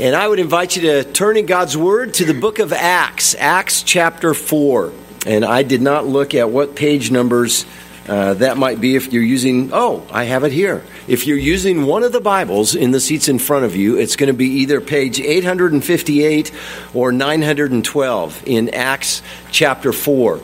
And I would invite you to turn in God's Word to the book of Acts, Acts chapter 4. And I did not look at what page numbers uh, that might be if you're using, oh, I have it here. If you're using one of the Bibles in the seats in front of you, it's going to be either page 858 or 912 in Acts chapter 4.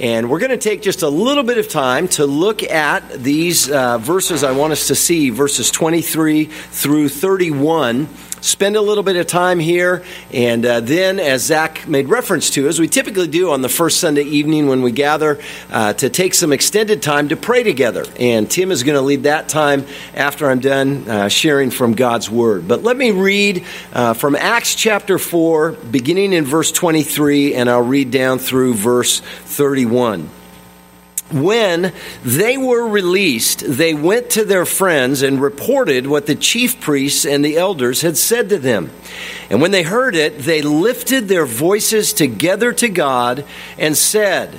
And we're going to take just a little bit of time to look at these uh, verses I want us to see, verses 23 through 31 spend a little bit of time here, and uh, then, as Zach made reference to, as we typically do on the first Sunday evening when we gather, uh, to take some extended time to pray together. And Tim is going to lead that time after I'm done uh, sharing from God's Word. But let me read uh, from Acts chapter 4, beginning in verse 23, and I'll read down through verse 31 when they were released, they went to their friends and reported what the chief priests and the elders had said to them. And when they heard it, they lifted their voices together to God and said,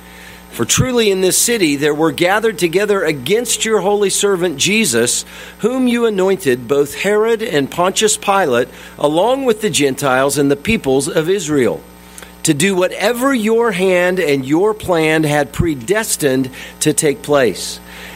For truly in this city there were gathered together against your holy servant Jesus, whom you anointed, both Herod and Pontius Pilate, along with the Gentiles and the peoples of Israel, to do whatever your hand and your plan had predestined to take place.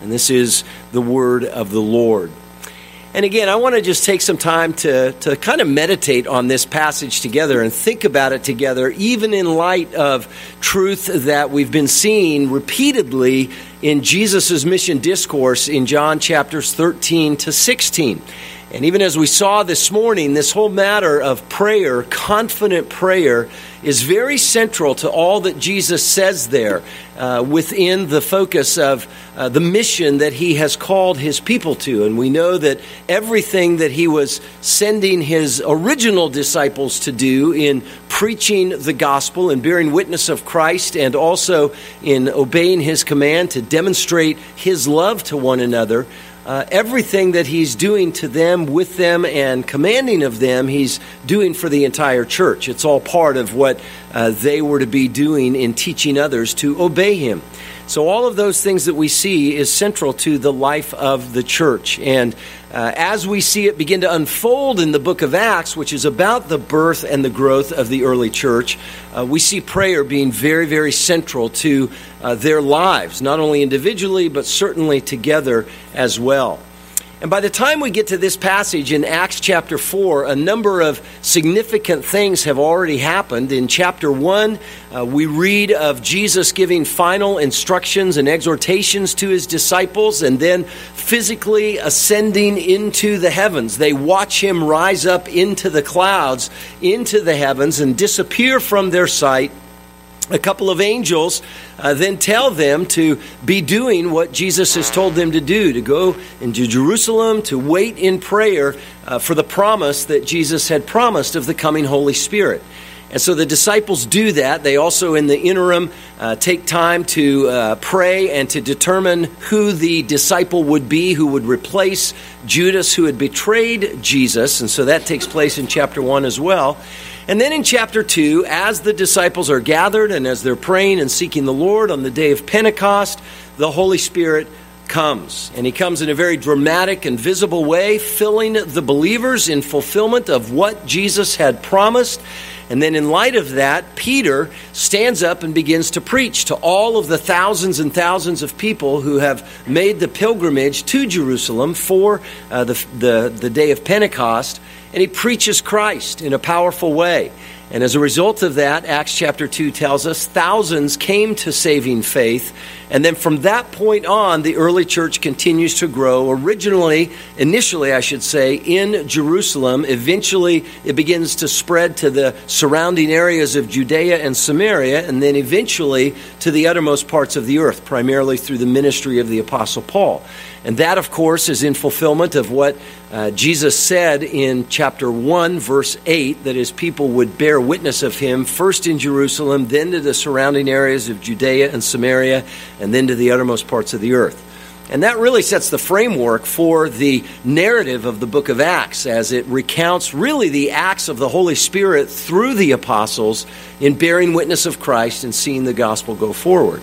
And this is the word of the Lord. And again, I want to just take some time to, to kind of meditate on this passage together and think about it together, even in light of truth that we've been seeing repeatedly in Jesus' mission discourse in John chapters 13 to 16. And even as we saw this morning, this whole matter of prayer, confident prayer, is very central to all that Jesus says there uh, within the focus of uh, the mission that he has called his people to. And we know that everything that he was sending his original disciples to do in preaching the gospel and bearing witness of Christ and also in obeying his command to demonstrate his love to one another uh, everything that he's doing to them, with them, and commanding of them, he's doing for the entire church. It's all part of what uh, they were to be doing in teaching others to obey him. So, all of those things that we see is central to the life of the church. And uh, as we see it begin to unfold in the book of Acts, which is about the birth and the growth of the early church, uh, we see prayer being very, very central to uh, their lives, not only individually, but certainly together as well. And by the time we get to this passage in Acts chapter 4, a number of significant things have already happened. In chapter 1, uh, we read of Jesus giving final instructions and exhortations to his disciples and then physically ascending into the heavens. They watch him rise up into the clouds, into the heavens, and disappear from their sight a couple of angels uh, then tell them to be doing what Jesus has told them to do to go into Jerusalem, to wait in prayer uh, for the promise that Jesus had promised of the coming Holy Spirit. And so the disciples do that. They also, in the interim, uh, take time to uh, pray and to determine who the disciple would be who would replace Judas, who had betrayed Jesus. And so that takes place in chapter 1 as well. And then in chapter 2, as the disciples are gathered and as they're praying and seeking the Lord on the day of Pentecost, the Holy Spirit comes. And he comes in a very dramatic and visible way, filling the believers in fulfillment of what Jesus had promised. And then, in light of that, Peter stands up and begins to preach to all of the thousands and thousands of people who have made the pilgrimage to Jerusalem for uh, the, the, the day of Pentecost and he preaches Christ in a powerful way. And as a result of that, Acts chapter 2 tells us thousands came to saving faith. And then from that point on, the early church continues to grow. Originally, initially, I should say, in Jerusalem. Eventually, it begins to spread to the surrounding areas of Judea and Samaria, and then eventually to the uttermost parts of the earth, primarily through the ministry of the Apostle Paul. And that, of course, is in fulfillment of what uh, Jesus said in chapter 1, verse 8, that his people would bear witness of him, first in Jerusalem, then to the surrounding areas of Judea and Samaria, and then to the uttermost parts of the earth. And that really sets the framework for the narrative of the book of Acts as it recounts really the acts of the Holy Spirit through the apostles in bearing witness of Christ and seeing the gospel go forward.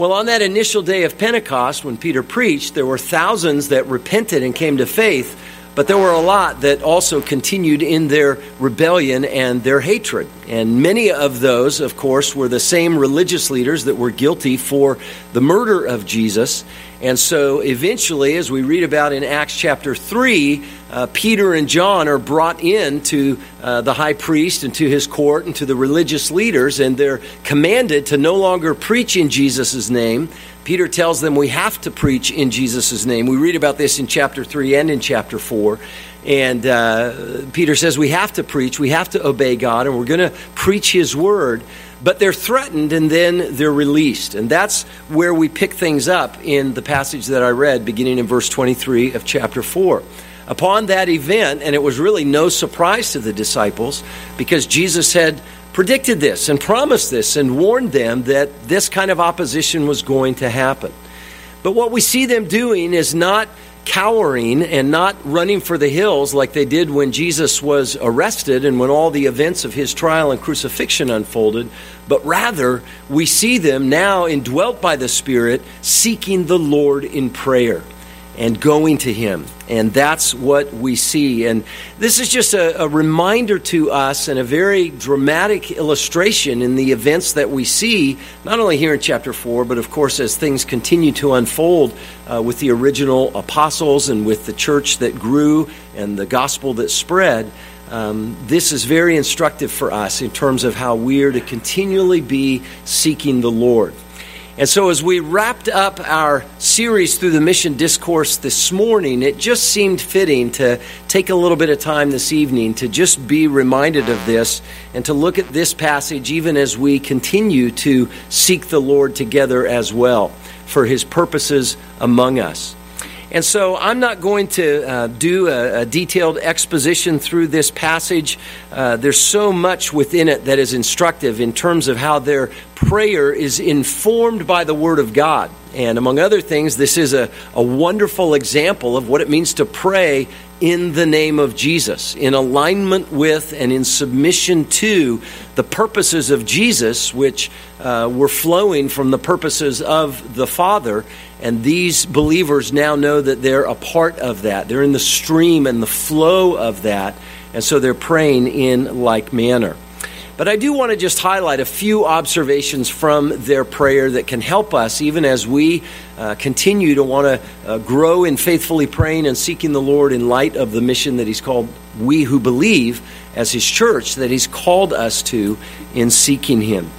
Well, on that initial day of Pentecost, when Peter preached, there were thousands that repented and came to faith, but there were a lot that also continued in their rebellion and their hatred. And many of those, of course, were the same religious leaders that were guilty for the murder of Jesus. And so eventually, as we read about in Acts chapter 3, uh, Peter and John are brought in to uh, the high priest and to his court and to the religious leaders, and they're commanded to no longer preach in Jesus' name. Peter tells them we have to preach in Jesus' name. We read about this in chapter 3 and in chapter 4. And uh, Peter says we have to preach, we have to obey God, and we're going to preach his word but they're threatened and then they're released. And that's where we pick things up in the passage that I read, beginning in verse 23 of chapter 4. Upon that event, and it was really no surprise to the disciples because Jesus had predicted this and promised this and warned them that this kind of opposition was going to happen. But what we see them doing is not cowering and not running for the hills like they did when Jesus was arrested and when all the events of his trial and crucifixion unfolded, but rather we see them now indwelt by the Spirit seeking the Lord in prayer and going to Him. And that's what we see. And this is just a, a, reminder to us and a very dramatic illustration in the events that we see, not only here in chapter 4, but of course as things continue to unfold uh, with the original apostles and with the church that grew and the gospel that spread. Um, this is very instructive for us in terms of how we are to continually be seeking the Lord. And so, as we wrapped up our series through the mission discourse this morning, it just seemed fitting to take a little bit of time this evening to just be reminded of this and to look at this passage even as we continue to seek the Lord together as well for his purposes among us. And so I'm not going to uh, do a, a, detailed exposition through this passage. Uh, there's so much within it that is instructive in terms of how their prayer is informed by the Word of God. And among other things, this is a, a wonderful example of what it means to pray in the name of Jesus, in alignment with and in submission to the purposes of Jesus, which uh, were flowing from the purposes of the Father. And these believers now know that they're a part of that. They're in the stream and the flow of that. And so they're praying in like manner. But I do want to just highlight a few observations from their prayer that can help us even as we uh, continue to want to uh, grow in faithfully praying and seeking the Lord in light of the mission that He's called we who believe as His church, that He's called us to in seeking Him.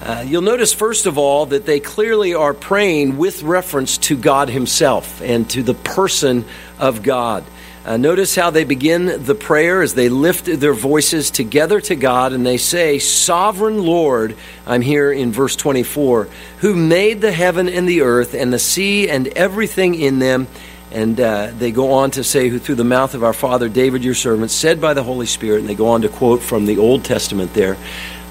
Uh, you'll notice, first of all, that they clearly are praying with reference to God Himself and to the person of God. Uh, notice how they begin the prayer as they lift their voices together to God and they say, Sovereign Lord, I'm here in verse 24, who made the heaven and the earth and the sea and everything in them. And uh, they go on to say, who through the mouth of our father David, your servant, said by the Holy Spirit, and they go on to quote from the Old Testament there.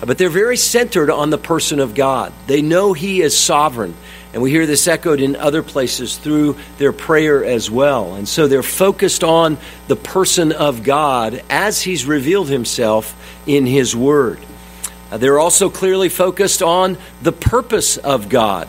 But they're very centered on the person of God. They know He is sovereign. And we hear this echoed in other places through their prayer as well. And so they're focused on the person of God as He's revealed Himself in His Word. Uh, they're also clearly focused on the purpose of God.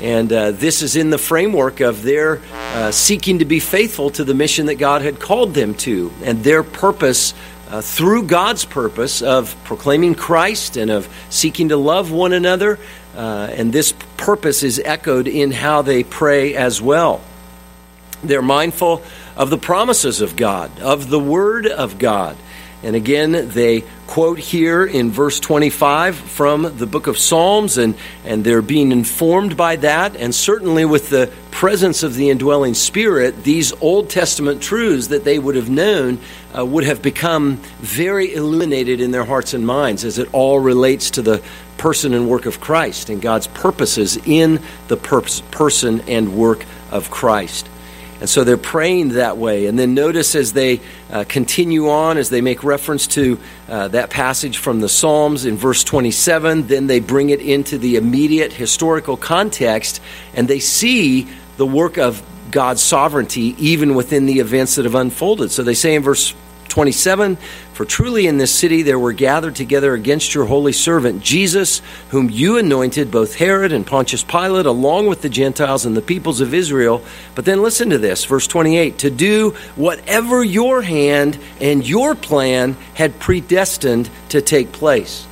And uh, this is in the framework of their uh, seeking to be faithful to the mission that God had called them to, and their purpose uh, through God's purpose of proclaiming Christ and of seeking to love one another uh, and this purpose is echoed in how they pray as well. They're mindful of the promises of God, of the Word of God. And again, they quote here in verse 25 from the book of Psalms, and, and they're being informed by that. And certainly with the presence of the indwelling Spirit, these Old Testament truths that they would have known uh, would have become very illuminated in their hearts and minds as it all relates to the person and work of Christ and God's purposes in the person and work of Christ. And so they're praying that way. And then notice as they uh, continue on, as they make reference to uh, that passage from the Psalms in verse 27, then they bring it into the immediate historical context and they see the work of God's sovereignty even within the events that have unfolded. So they say in verse 27 For truly in this city there were gathered together against your holy servant Jesus, whom you anointed, both Herod and Pontius Pilate, along with the Gentiles and the peoples of Israel. But then listen to this, verse 28 to do whatever your hand and your plan had predestined to take place.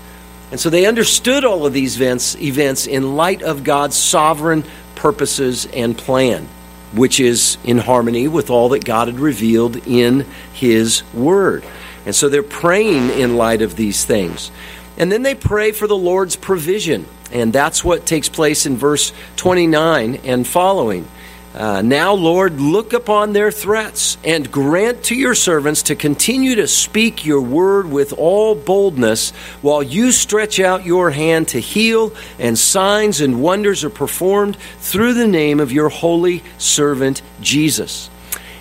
And so they understood all of these events, events in light of God's sovereign purposes and plan which is in harmony with all that God had revealed in His Word. And so they're praying in light of these things. And then they pray for the Lord's provision. And that's what takes place in verse 29 and following. Uh, now, Lord, look upon their threats and grant to your servants to continue to speak your word with all boldness while you stretch out your hand to heal, and signs and wonders are performed through the name of your holy servant Jesus.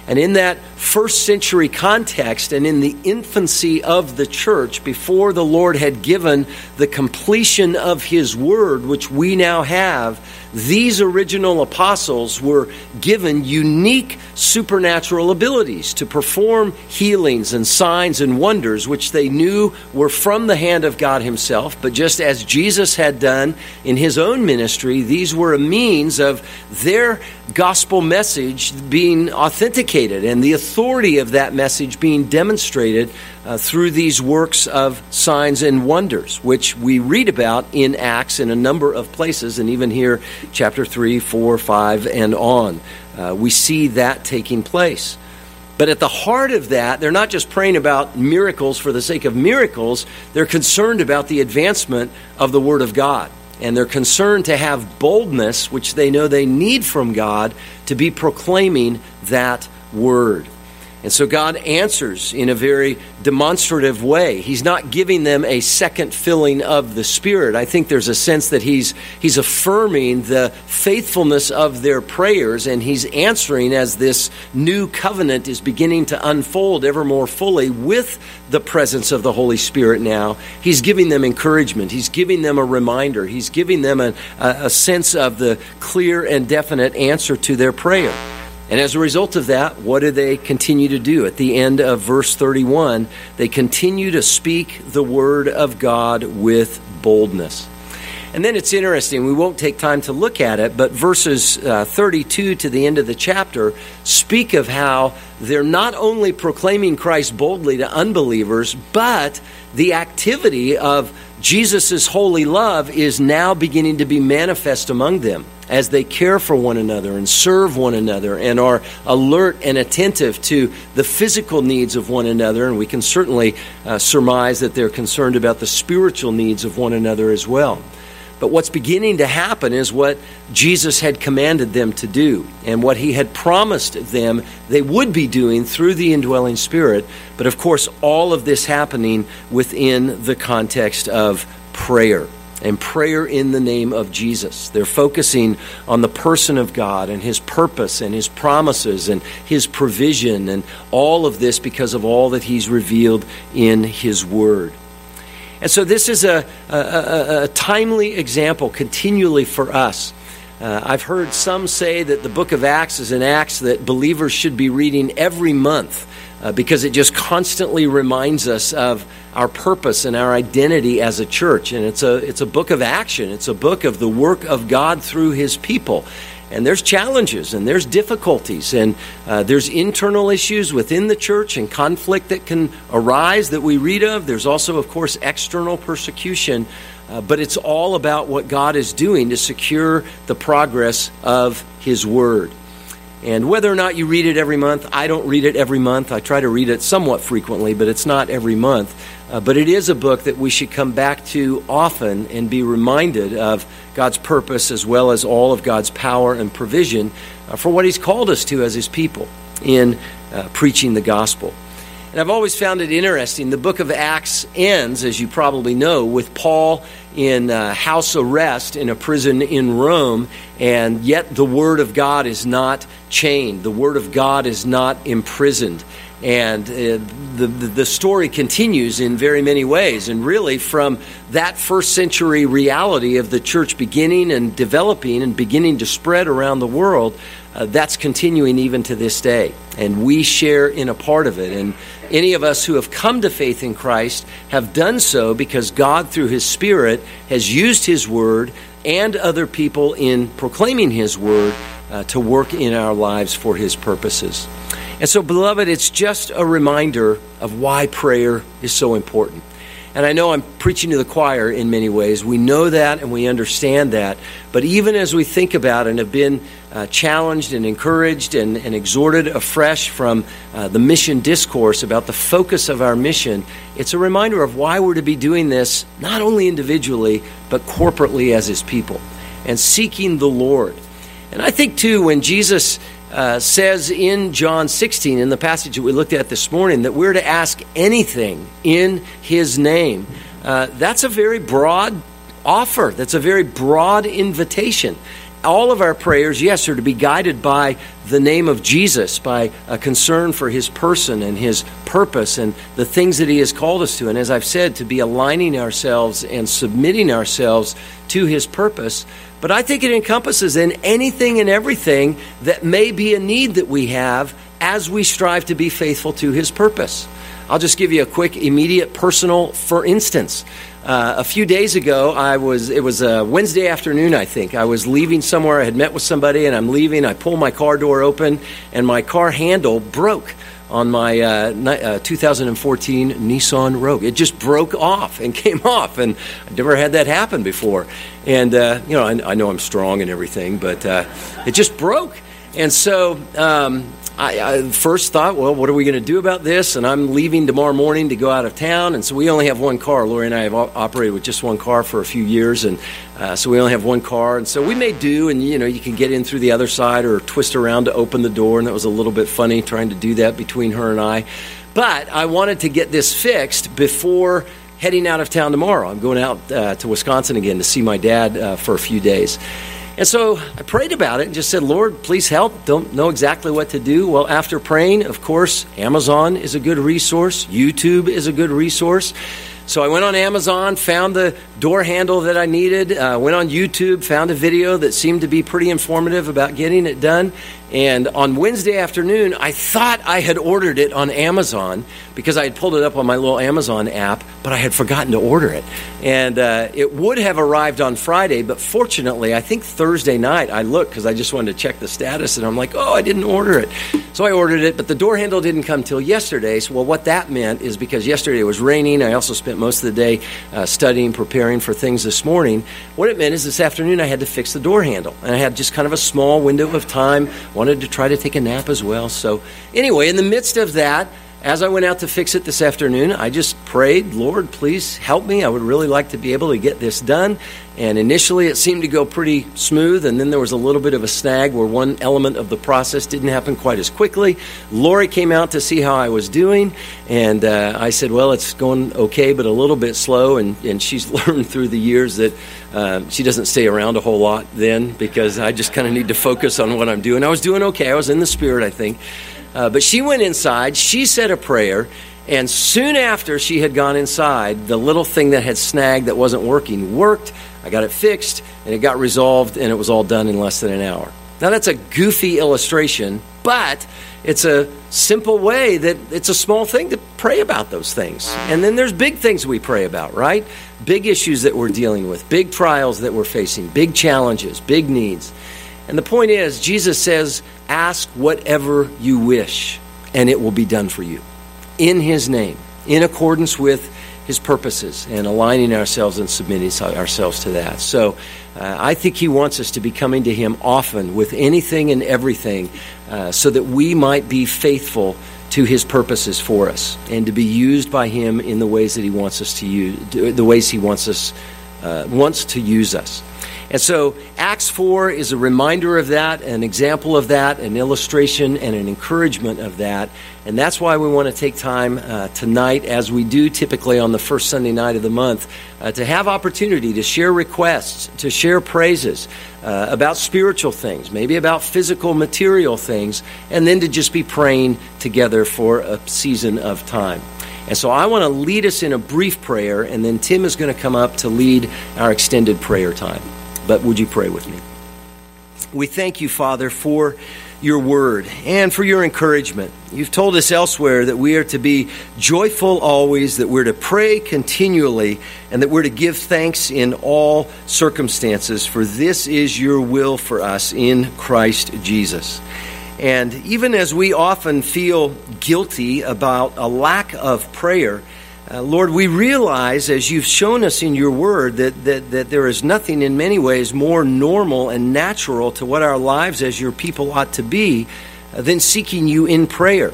And in that first century context and in the infancy of the church, before the Lord had given the completion of his word, which we now have, these original apostles were given unique supernatural abilities to perform healings and signs and wonders, which they knew were from the hand of God Himself. But just as Jesus had done in His own ministry, these were a means of their gospel message being authenticated and the authority of that message being demonstrated uh, through these works of signs and wonders, which we read about in Acts in a number of places, and even here, chapter 3, 4, 5, and on. Uh, we see that taking place. But at the heart of that, they're not just praying about miracles for the sake of miracles, they're concerned about the advancement of the Word of God. And they're concerned to have boldness, which they know they need from God, to be proclaiming that Word. And so God answers in a very demonstrative way. He's not giving them a second filling of the Spirit. I think there's a sense that he's, he's affirming the faithfulness of their prayers and he's answering as this new covenant is beginning to unfold ever more fully with the presence of the Holy Spirit now. He's giving them encouragement, he's giving them a reminder, he's giving them a, a, a sense of the clear and definite answer to their prayer. And as a result of that, what do they continue to do? At the end of verse 31, they continue to speak the word of God with boldness. And then it's interesting, we won't take time to look at it, but verses uh, 32 to the end of the chapter speak of how they're not only proclaiming Christ boldly to unbelievers, but the activity of Jesus' holy love is now beginning to be manifest among them as they care for one another and serve one another and are alert and attentive to the physical needs of one another. And we can certainly uh, surmise that they're concerned about the spiritual needs of one another as well. But what's beginning to happen is what Jesus had commanded them to do and what he had promised them they would be doing through the indwelling Spirit. But of course, all of this happening within the context of prayer and prayer in the name of Jesus. They're focusing on the person of God and His purpose and His promises and His provision and all of this because of all that He's revealed in His Word. And so this is a, a, a, timely example continually for us. Uh, I've heard some say that the book of Acts is an Acts that believers should be reading every month uh, because it just constantly reminds us of our purpose and our identity as a church. And it's a, it's a book of action, it's a book of the work of God through His people. And there's challenges and there's difficulties and uh, there's internal issues within the church and conflict that can arise that we read of. There's also, of course, external persecution. Uh, but it's all about what God is doing to secure the progress of His Word. And whether or not you read it every month, I don't read it every month. I try to read it somewhat frequently, but it's not every month. uh, but it is a book that we should come back to often and be reminded of God's purpose as well as all of God's power and provision uh, for what He's called us to as His people in uh, preaching the gospel. And I've always found it interesting. The book of Acts ends, as you probably know, with Paul in uh, house arrest in a prison in Rome, and yet the Word of God is not chained. The Word of God is not imprisoned. And uh, the, the story continues in very many ways. And really, from that first century reality of the church beginning and developing and beginning to spread around the world, uh, that's continuing even to this day. And we share in a part of it. And any of us who have come to faith in Christ have done so because God, through His Spirit, has used His Word and other people in proclaiming His Word uh, to work in our lives for His purposes. And so, beloved, it's just a reminder of why prayer is so important. And I know I'm preaching to the choir in many ways. We know that and we understand that. But even as we think about and have been uh, challenged and encouraged and, and exhorted afresh from uh, the mission discourse about the focus of our mission, it's a reminder of why we're to be doing this not only individually, but corporately as His people and seeking the Lord. And I think, too, when Jesus uh, says in John 16, in the passage that we looked at this morning, that we're to ask anything in His name. Uh, that's a very broad offer, that's a very broad invitation. All of our prayers, yes, are to be guided by the name of Jesus, by a concern for His person and His purpose and the things that He has called us to. And as I've said, to be aligning ourselves and submitting ourselves to His purpose. But I think it encompasses in anything and everything that may be a need that we have as we strive to be faithful to His purpose. I'll just give you a quick, immediate, personal, for instance. Uh, a few days ago, I was it was a Wednesday afternoon, I think. I was leaving somewhere. I had met with somebody, and I'm leaving. I pull my car door open, and my car handle broke on my uh, uh, 2014 Nissan Rogue. It just broke off and came off, and I've never had that happen before. And uh, you know, I, I, know I'm strong and everything, but uh, it just broke. And so um, I, I, first thought, well, what are we going to do about this? And I'm leaving tomorrow morning to go out of town, and so we only have one car. Lori and I have operated with just one car for a few years, and uh, so we only have one car. And so we may do, and you know, you can get in through the other side or twist around to open the door, and that was a little bit funny trying to do that between her and I. But I wanted to get this fixed before heading out of town tomorrow. I'm going out uh, to Wisconsin again to see my dad uh, for a few days. And so I prayed about it and just said, Lord, please help. Don't know exactly what to do. Well, after praying, of course, Amazon is a good resource, YouTube is a good resource. So I went on Amazon, found the door handle that I needed, uh, went on YouTube, found a video that seemed to be pretty informative about getting it done. And on Wednesday afternoon, I thought I had ordered it on Amazon because I had pulled it up on my little Amazon app, but I had forgotten to order it. And uh, it would have arrived on Friday, but fortunately, I think Thursday night I looked because I just wanted to check the status, and I'm like, oh, I didn't order it. So I ordered it, but the door handle didn't come till yesterday. So, well, what that meant is because yesterday it was raining, I also spent most of the day uh, studying, preparing for things this morning. What it meant is this afternoon I had to fix the door handle, and I had just kind of a small window of time wanted to try to take a nap as well. So, anyway, in the midst of that, as I went out to fix it this afternoon, I just prayed, Lord, please help me. I would really like to be able to get this done. And initially, it seemed to go pretty smooth, and then there was a little bit of a snag where one element of the process didn't happen quite as quickly. Lori came out to see how I was doing, and uh, I said, Well, it's going okay, but a little bit slow. And, and she's learned through the years that uh, she doesn't stay around a whole lot then because I just kind of need to focus on what I'm doing. I was doing okay, I was in the spirit, I think. Uh, but she went inside, she said a prayer, and soon after she had gone inside, the little thing that had snagged that wasn't working worked. I got it fixed, and it got resolved, and it was all done in less than an hour. Now, that's a goofy illustration, but it's a simple way that it's a small thing to pray about those things. And then there's big things we pray about, right? Big issues that we're dealing with, big trials that we're facing, big challenges, big needs. And the point is, Jesus says, Ask whatever you wish, and it will be done for you. In His name, in accordance with His purposes, and aligning ourselves and submitting ourselves to that. So uh, I think He wants us to be coming to Him often with anything and everything uh, so that we might be faithful to his purposes for us and to be used by him in the ways that he wants us to use the ways he wants us uh, wants to use us and so Acts 4 is a reminder of that, an example of that, an illustration and an encouragement of that. And that's why we want to take time uh, tonight, as we do typically on the first Sunday night of the month, uh, to have opportunity to share requests, to share praises uh, about spiritual things, maybe about physical, material things, and then to just be praying together for a season of time. And so I want to lead us in a brief prayer, and then Tim is going to come up to lead our extended prayer time. But would you pray with me? We thank you, Father, for your word and for your encouragement. You've told us elsewhere that we are to be joyful always, that we're to pray continually, and that we're to give thanks in all circumstances, for this is your will for us in Christ Jesus. And even as we often feel guilty about a lack of prayer, uh, Lord, we realize, as you've shown us in your word, that, that, that there is nothing in many ways more normal and natural to what our lives as your people ought to be uh, than seeking you in prayer.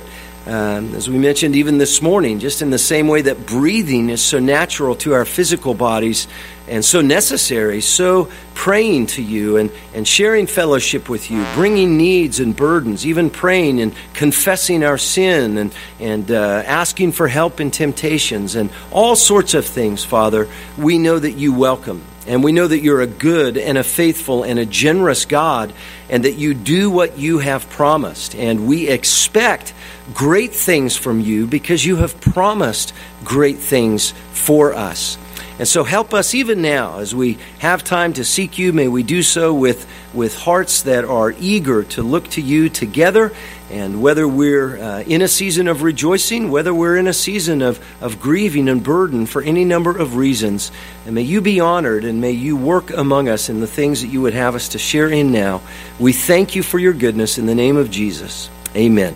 Um, as we mentioned even this morning, just in the same way that breathing is so natural to our physical bodies and so necessary, so praying to you and, and sharing fellowship with you, bringing needs and burdens, even praying and confessing our sin and, and uh, asking for help in temptations and all sorts of things, Father, we know that you welcome. And we know that you're a good and a faithful and a generous God, and that you do what you have promised. And we expect great things from you because you have promised great things for us. And so help us even now as we have time to seek you. May we do so with, with hearts that are eager to look to you together. And whether we're uh, in a season of rejoicing, whether we're in a season of, of grieving and burden for any number of reasons, and may you be honored and may you work among us in the things that you would have us to share in now. We thank you for your goodness in the name of Jesus. Amen.